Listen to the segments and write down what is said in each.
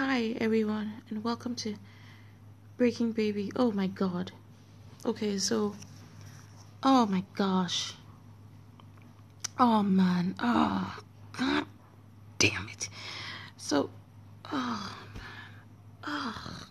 Hi, everyone, and welcome to Breaking Baby. Oh my god. Okay, so. Oh my gosh. Oh man. Oh, god damn it. So. Oh man. Oh.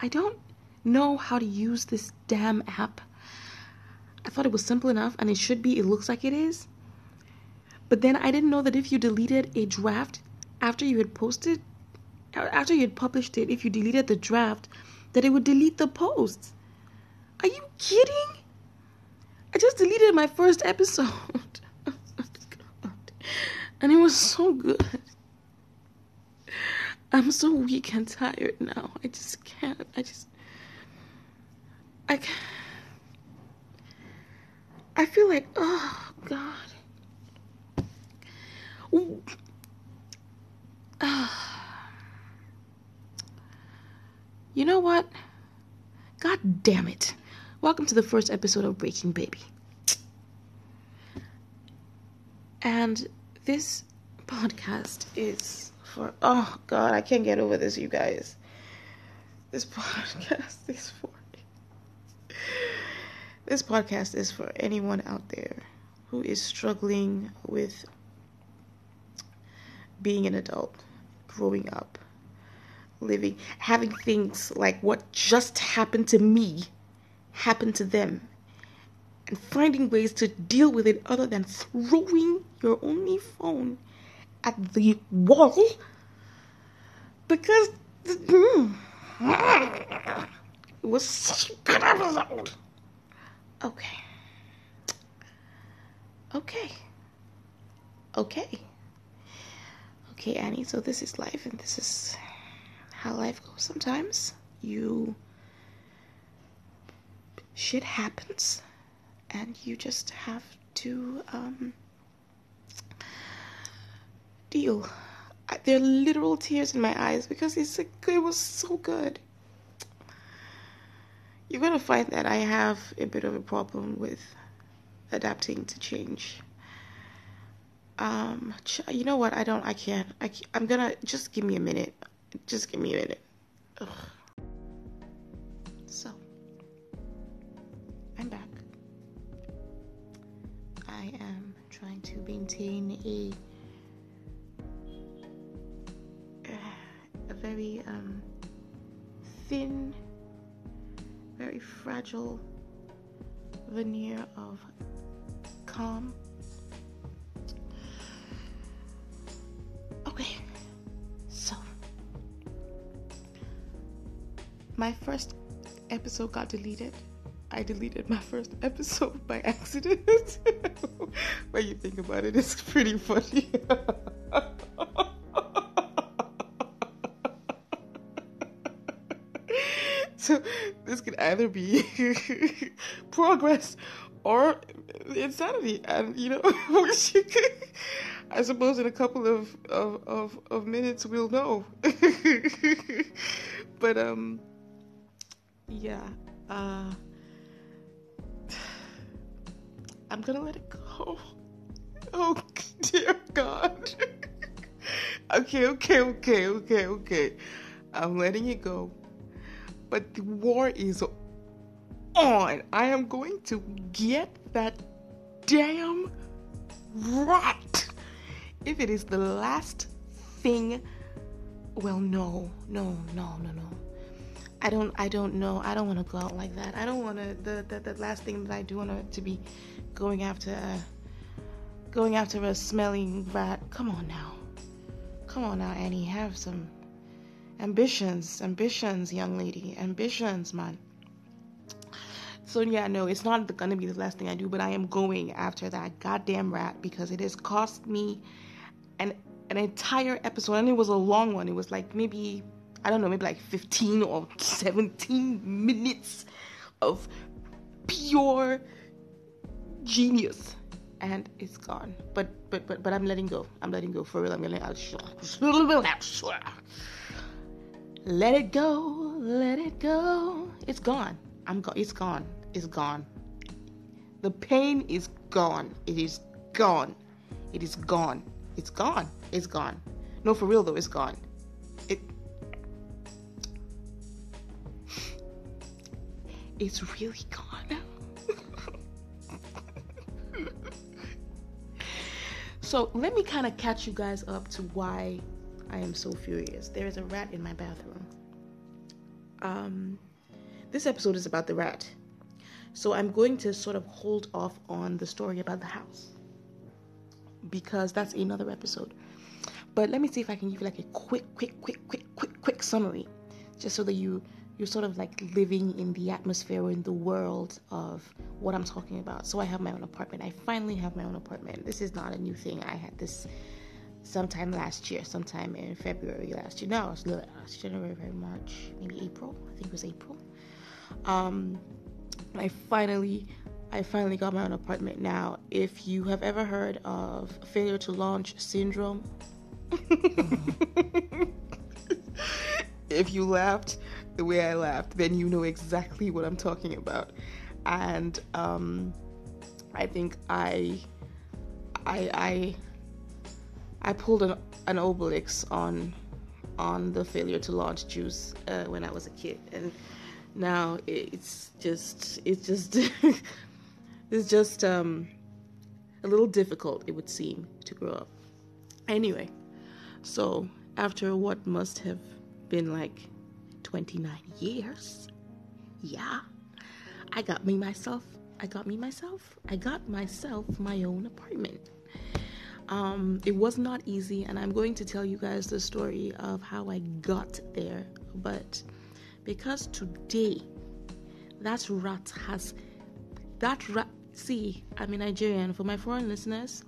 I don't know how to use this damn app. I thought it was simple enough, and it should be. It looks like it is. But then I didn't know that if you deleted a draft after you had posted, after you had published it, if you deleted the draft, that it would delete the posts. Are you kidding? I just deleted my first episode. and it was so good. I'm so weak and tired now. I just can't. I just. I can't. I feel like, oh, God. You know what? God damn it. Welcome to the first episode of Breaking Baby. And this podcast is for oh god, I can't get over this, you guys. This podcast is for this podcast is for anyone out there who is struggling with being an adult, growing up, living, having things like what just happened to me happen to them, and finding ways to deal with it other than throwing your only phone at the wall because hmm, it was such a good episode. Okay. Okay. Okay. Okay, Annie, so this is life and this is how life goes sometimes. You shit happens and you just have to um deal. There are literal tears in my eyes because it's a, it was so good. You're gonna find that I have a bit of a problem with adapting to change. Um, you know what? I don't. I can't. I. Can't, I'm gonna just give me a minute. Just give me a minute. Ugh. So, I'm back. I am trying to maintain a a very um, thin, very fragile veneer of calm. My first episode got deleted. I deleted my first episode by accident. when you think about it, it's pretty funny. so this could either be progress or insanity, and you know, I suppose in a couple of of of, of minutes we'll know. but um, yeah, uh, I'm gonna let it go. Oh dear God. okay, okay, okay, okay, okay. I'm letting it go but the war is on. I am going to get that damn rat. If it is the last thing, well, no, no, no, no, no. I don't, I don't know. I don't want to go out like that. I don't want to. The, the, the last thing that I do want to be going after, uh, going after a smelling rat. Come on now, come on now, Annie. Have some ambitions, ambitions, young lady, ambitions, man. So yeah, no, it's not gonna be the last thing I do, but I am going after that goddamn rat because it has cost me an an entire episode, and it was a long one. It was like maybe I don't know, maybe like 15 or 17 minutes of pure genius and it's gone. But but but but I'm letting go. I'm letting go for real. I'm gonna. Let it go, let it go. It's gone. I'm go- it's gone. It's gone. The pain is gone. It is gone. It is gone. It's gone. It's gone. No, for real though, it's gone. It's really gone. so let me kind of catch you guys up to why I am so furious. There is a rat in my bathroom. Um, this episode is about the rat. So I'm going to sort of hold off on the story about the house because that's another episode. But let me see if I can give you like a quick, quick, quick, quick, quick, quick summary, just so that you you're sort of like living in the atmosphere or in the world of what I'm talking about. So I have my own apartment. I finally have my own apartment. This is not a new thing. I had this sometime last year, sometime in February last year. No, it it's last January, very March, maybe April. I think it was April. Um, I finally, I finally got my own apartment now. If you have ever heard of failure to launch syndrome, if you laughed the way I laughed, then you know exactly what I'm talking about. And um, I think I, I, I I pulled an, an Obelix on on the failure to launch juice uh, when I was a kid, and now it's just it's just it's just um, a little difficult. It would seem to grow up. Anyway, so after what must have been like 29 years, yeah, I got me myself. I got me myself. I got myself my own apartment. Um, it was not easy, and I'm going to tell you guys the story of how I got there. But because today, that rat has that rat. See, I'm a Nigerian. For my foreign listeners,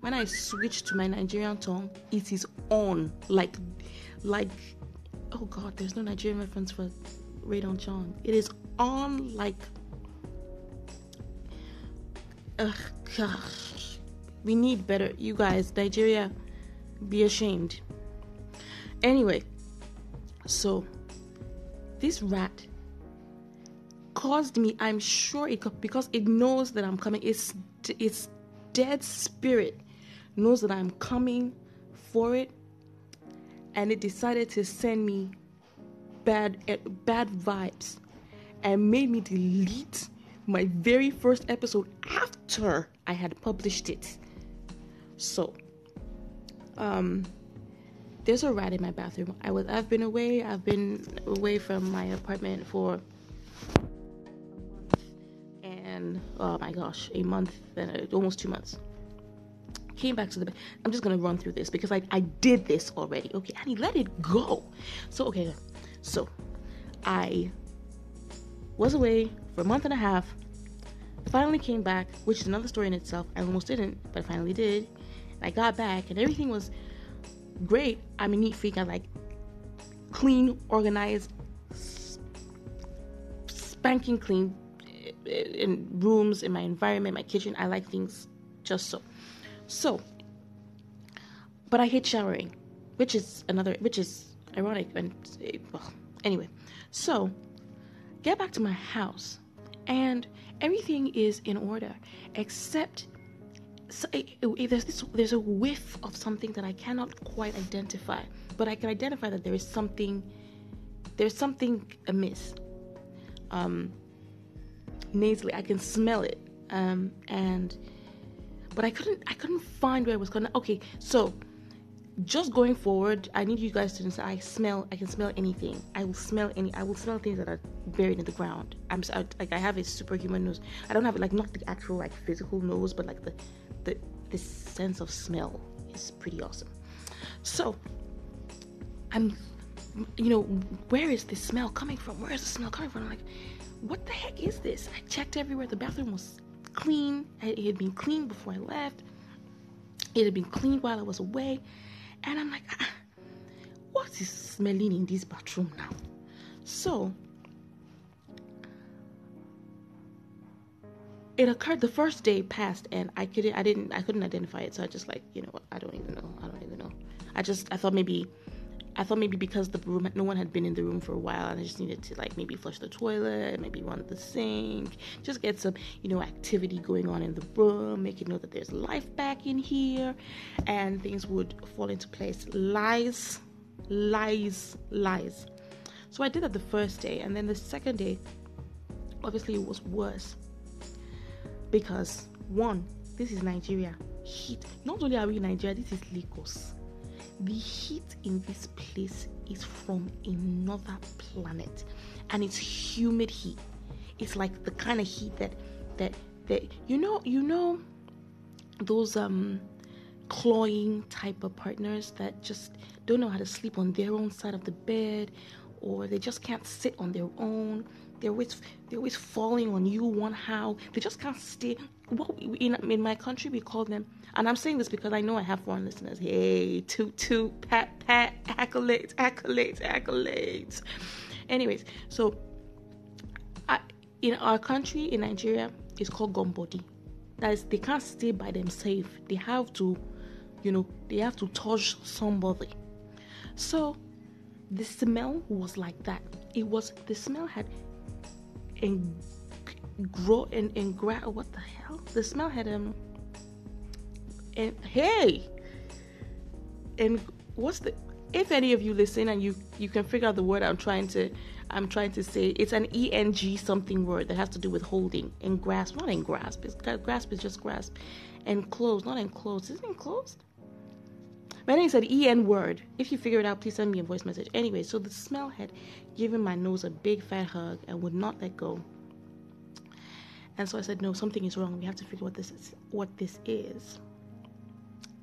when I switch to my Nigerian tongue, it is on like, like, oh God, there's no Nigerian reference for Radon Chong. It is on like, ugh, gosh we need better. You guys, Nigeria, be ashamed. Anyway, so this rat caused me. I'm sure it because it knows that I'm coming. It's its dead spirit knows that I'm coming for it, and it decided to send me bad eh, bad vibes, and made me delete my very first episode after I had published it. So, um, there's a rat in my bathroom. I was I've been away. I've been away from my apartment for and oh my gosh, a month and uh, almost two months. Came back to the. I'm just gonna run through this because I I did this already. Okay, honey, let it go. So okay, so I was away for a month and a half. Finally came back, which is another story in itself. I almost didn't, but I finally did. I got back and everything was great. I'm a neat freak. I like clean, organized, spanking clean eh, eh, in rooms, in my environment, my kitchen. I like things just so. So, but I hate showering, which is another, which is ironic. And well, anyway, so get back to my house, and everything is in order except so it, it, there's this there's a whiff of something that I cannot quite identify, but I can identify that there is something there's something amiss. Um, nasally, I can smell it, um, and but I couldn't I couldn't find where it was going. Okay, so just going forward, I need you guys to understand. I smell. I can smell anything. I will smell any. I will smell things that are buried in the ground. I'm like I have a superhuman nose. I don't have like not the actual like physical nose, but like the the this sense of smell is pretty awesome. So I'm, you know, where is this smell coming from? Where is the smell coming from? I'm like, what the heck is this? I checked everywhere. The bathroom was clean. It had been clean before I left. It had been cleaned while I was away. And I'm like, ah, what is smelling in this bathroom now? So it occurred the first day passed and I couldn't I didn't I couldn't identify it so I just like you know I don't even know I don't even know I just I thought maybe I thought maybe because the room, no one had been in the room for a while, and I just needed to like maybe flush the toilet, maybe run the sink, just get some, you know, activity going on in the room, make it know that there's life back in here, and things would fall into place. Lies, lies, lies. So I did that the first day, and then the second day, obviously it was worse because one, this is Nigeria. Heat. Not only are we in Nigeria, this is Lagos the heat in this place is from another planet and it's humid heat. It's like the kind of heat that that that you know you know those um clawing type of partners that just don't know how to sleep on their own side of the bed or they just can't sit on their own. They're always they're always falling on you one how. They just can't stay what in, in my country we call them and i'm saying this because i know i have foreign listeners. Hey toot toot pat pat accolades accolades accolades. Anyways so I, in our country in nigeria it's called gumbody that is they can't stay by themselves. They have to you know they have to touch somebody. So the smell was like that. It was the smell had grow and and gra- what the hell the smell had him and hey and what's the if any of you listen and you you can figure out the word i'm trying to i'm trying to say it's an eng something word that has to do with holding and grasp not in grasp it's grasp is just grasp and close not enclosed is it enclosed my name it's an en word. If you figure it out, please send me a voice message. Anyway, so the smell had given my nose a big fat hug and would not let go. And so I said, no, something is wrong. We have to figure out what this is. What this is.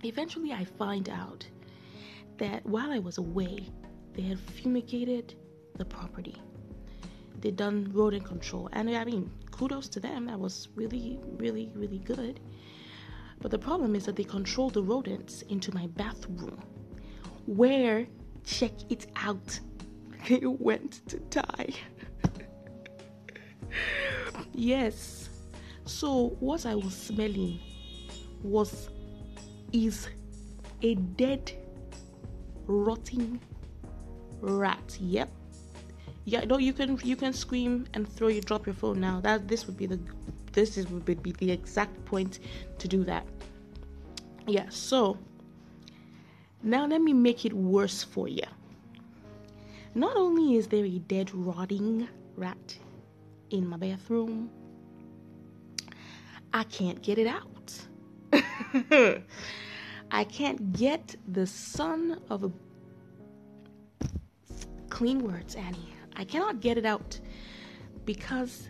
Eventually, I find out that while I was away, they had fumigated the property. They'd done rodent control, and I mean, kudos to them. That was really, really, really good. But the problem is that they controlled the rodents into my bathroom, where, check it out, they went to die. Yes. So what I was smelling was is a dead rotting rat. Yep. Yeah, no, you can you can scream and throw you drop your phone now. That this would be the this is would be the exact point to do that. Yeah, so now let me make it worse for you. Not only is there a dead rotting rat in my bathroom, I can't get it out. I can't get the son of a clean words, Annie. I cannot get it out because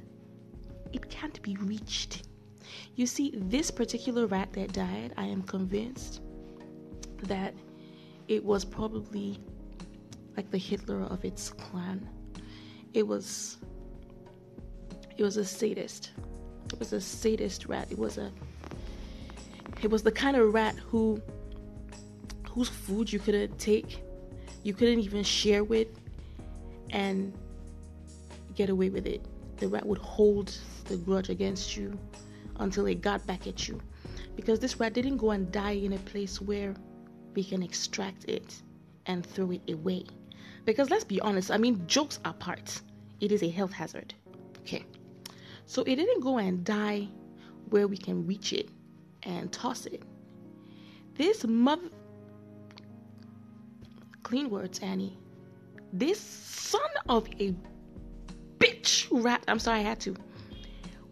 it can't be reached. You see, this particular rat that died, I am convinced that it was probably like the Hitler of its clan. It was it was a sadist. It was a sadist rat. It was a it was the kind of rat who whose food you couldn't take, you couldn't even share with and get away with it. The rat would hold the grudge against you until it got back at you. Because this rat didn't go and die in a place where we can extract it and throw it away. Because let's be honest, I mean, jokes apart, it is a health hazard. Okay. So it didn't go and die where we can reach it and toss it. This mother. Clean words, Annie. This son of a bitch rat. I'm sorry, I had to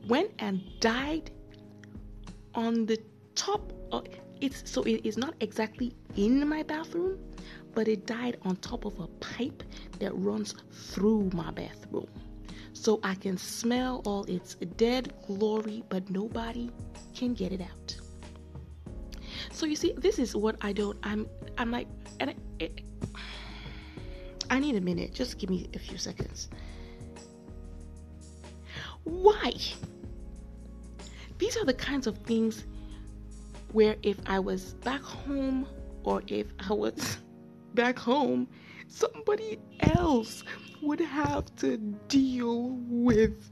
went and died on the top of it's so it is not exactly in my bathroom but it died on top of a pipe that runs through my bathroom so i can smell all its dead glory but nobody can get it out. So you see this is what i don't i'm i'm like and it, i need a minute. Just give me a few seconds. Why? These are the kinds of things where if I was back home or if I was back home, somebody else would have to deal with.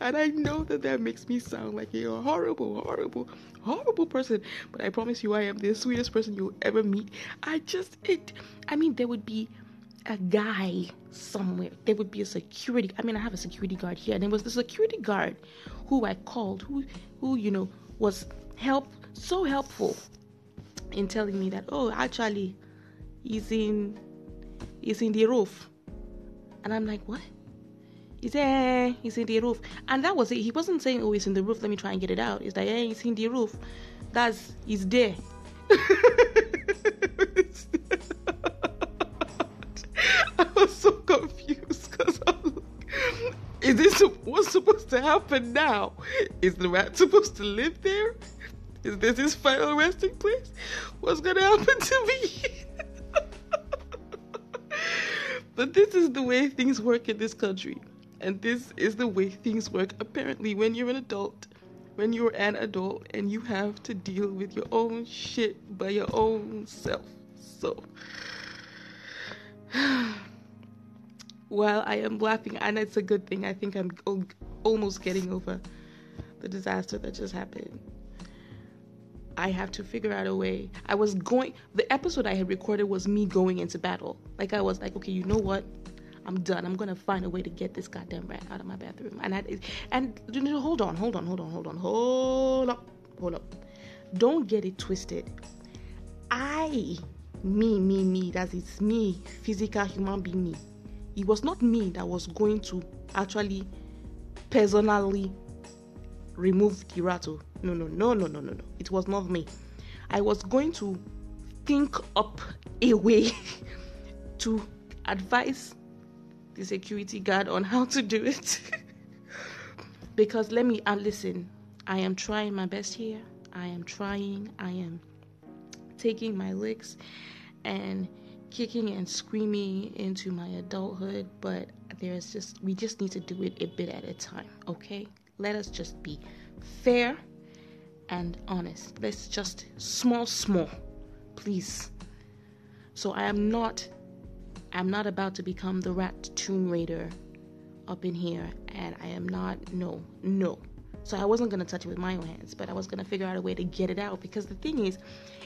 And I know that that makes me sound like a horrible, horrible, horrible person, but I promise you, I am the sweetest person you'll ever meet. I just, it, I mean, there would be a guy somewhere. There would be a security. I mean, I have a security guard here, and there was the security guard who I called, who, who you know, was help so helpful in telling me that, oh, actually, he's in, he's in the roof, and I'm like, what? He said, eh, he's in the roof, and that was it. He wasn't saying, oh, he's in the roof. Let me try and get it out. He's like, yeah, he's in the roof. That's he's there. I was so confused because I was like, is this what's supposed to happen now? Is the rat supposed to live there? Is this his final resting place? What's gonna happen to me? but this is the way things work in this country. And this is the way things work apparently when you're an adult. When you're an adult and you have to deal with your own shit by your own self. So while I am laughing, and it's a good thing, I think I'm almost getting over the disaster that just happened. I have to figure out a way. I was going, the episode I had recorded was me going into battle. Like, I was like, okay, you know what? I'm done. I'm gonna find a way to get this goddamn rat out of my bathroom. And I, and hold on, hold on, hold on, hold on, hold up, hold up. Don't get it twisted. I me, me, me, that is it's me, physical human being me. It was not me that was going to actually personally remove Kirato. No, no, no, no, no, no, no. It was not me. I was going to think up a way to advise the security guard on how to do it. because let me uh, listen, I am trying my best here. I am trying. I am taking my licks and kicking and screaming into my adulthood, but there's just we just need to do it a bit at a time, okay? Let us just be fair and honest. Let's just small small, please. So I am not I'm not about to become the rat tomb raider up in here and I am not no, no. So I wasn't gonna touch it with my own hands, but I was gonna figure out a way to get it out because the thing is,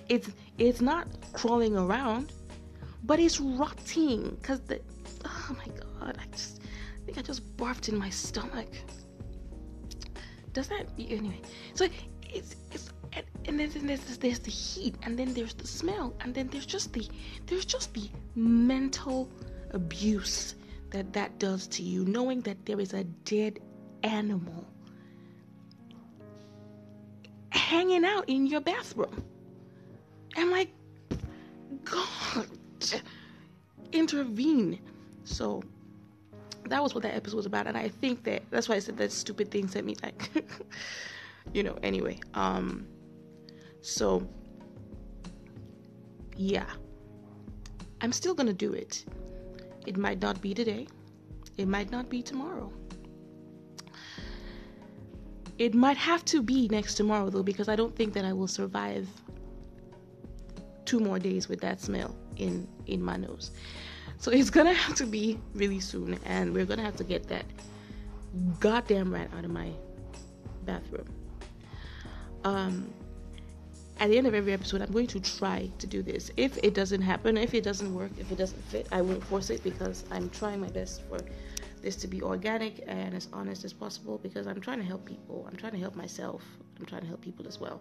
it's it's not crawling around, but it's rotting. Cause the oh my god, I just I think I just barfed in my stomach. Does that anyway? So it's it's and, and then there's there's the heat, and then there's the smell, and then there's just the there's just the mental abuse that that does to you, knowing that there is a dead animal hanging out in your bathroom. I'm like, God, intervene. So that was what that episode was about, and I think that that's why I said that stupid thing sent me like, you know. Anyway, um, so yeah, I'm still gonna do it. It might not be today. It might not be tomorrow. It might have to be next tomorrow though, because I don't think that I will survive two more days with that smell in in my nose. So it's gonna have to be really soon, and we're gonna have to get that goddamn rat out of my bathroom. Um, at the end of every episode, I'm going to try to do this. If it doesn't happen, if it doesn't work, if it doesn't fit, I won't force it because I'm trying my best for this to be organic and as honest as possible because I'm trying to help people. I'm trying to help myself. I'm trying to help people as well.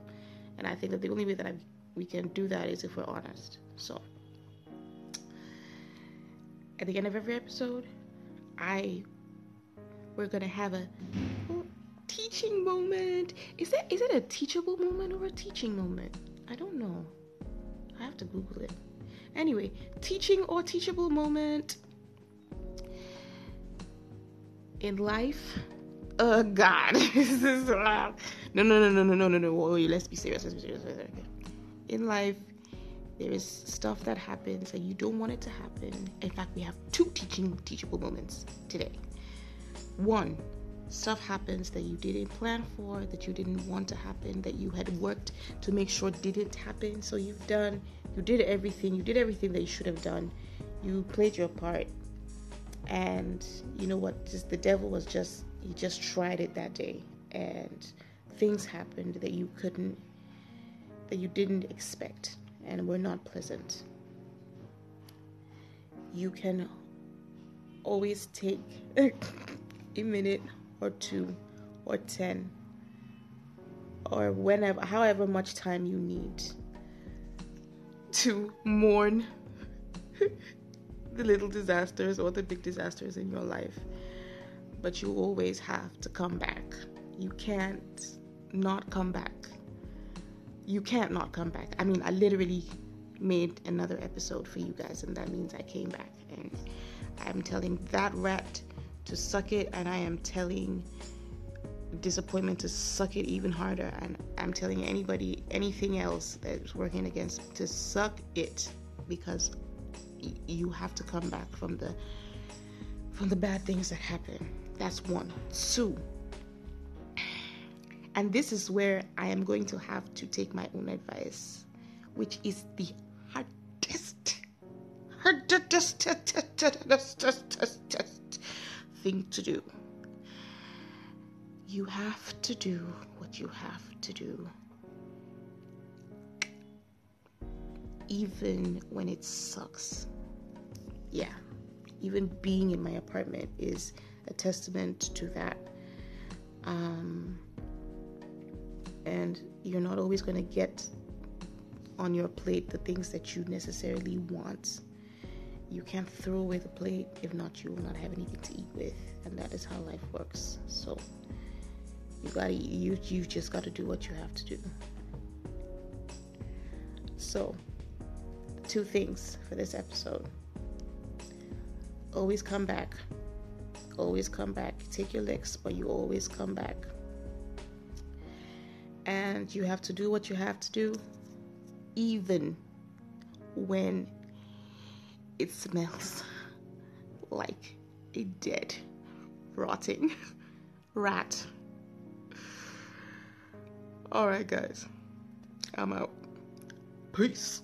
And I think that the only way that I, we can do that is if we're honest. So, at the end of every episode, I we're gonna have a teaching moment. Is that is it a teachable moment or a teaching moment? I don't know. I have to Google it. Anyway, teaching or teachable moment in life. Oh God, this is no, no, no, no, no, no, no, no. Wait, let's be serious. Let's be serious. Okay. In life, there is stuff that happens and you don't want it to happen. In fact, we have two teaching teachable moments today. One, stuff happens that you didn't plan for, that you didn't want to happen, that you had worked to make sure didn't happen. So you've done, you did everything, you did everything that you should have done. You played your part and you know what just the devil was just he just tried it that day and things happened that you couldn't that you didn't expect and were not pleasant you can always take a minute or two or 10 or whenever, however much time you need to mourn the little disasters or the big disasters in your life. But you always have to come back. You can't not come back. You can't not come back. I mean, I literally made another episode for you guys, and that means I came back. And I'm telling that rat to suck it, and I am telling disappointment to suck it even harder. And I'm telling anybody, anything else that's working against, to suck it because y- you have to come back from the from the bad things that happen. That's one. Two. And this is where I am going to have to take my own advice, which is the hardest, hardest thing to do. You have to do what you have to do. Even when it sucks. Yeah, even being in my apartment is a testament to that. Um, and you're not always going to get on your plate the things that you necessarily want. You can't throw away the plate, if not, you will not have anything to eat with, and that is how life works. So, you gotta you you just gotta do what you have to do. So, two things for this episode. Always come back. Always come back. Take your licks, but you always come back. And you have to do what you have to do, even when it smells like a dead, rotting rat. All right, guys, I'm out. Peace.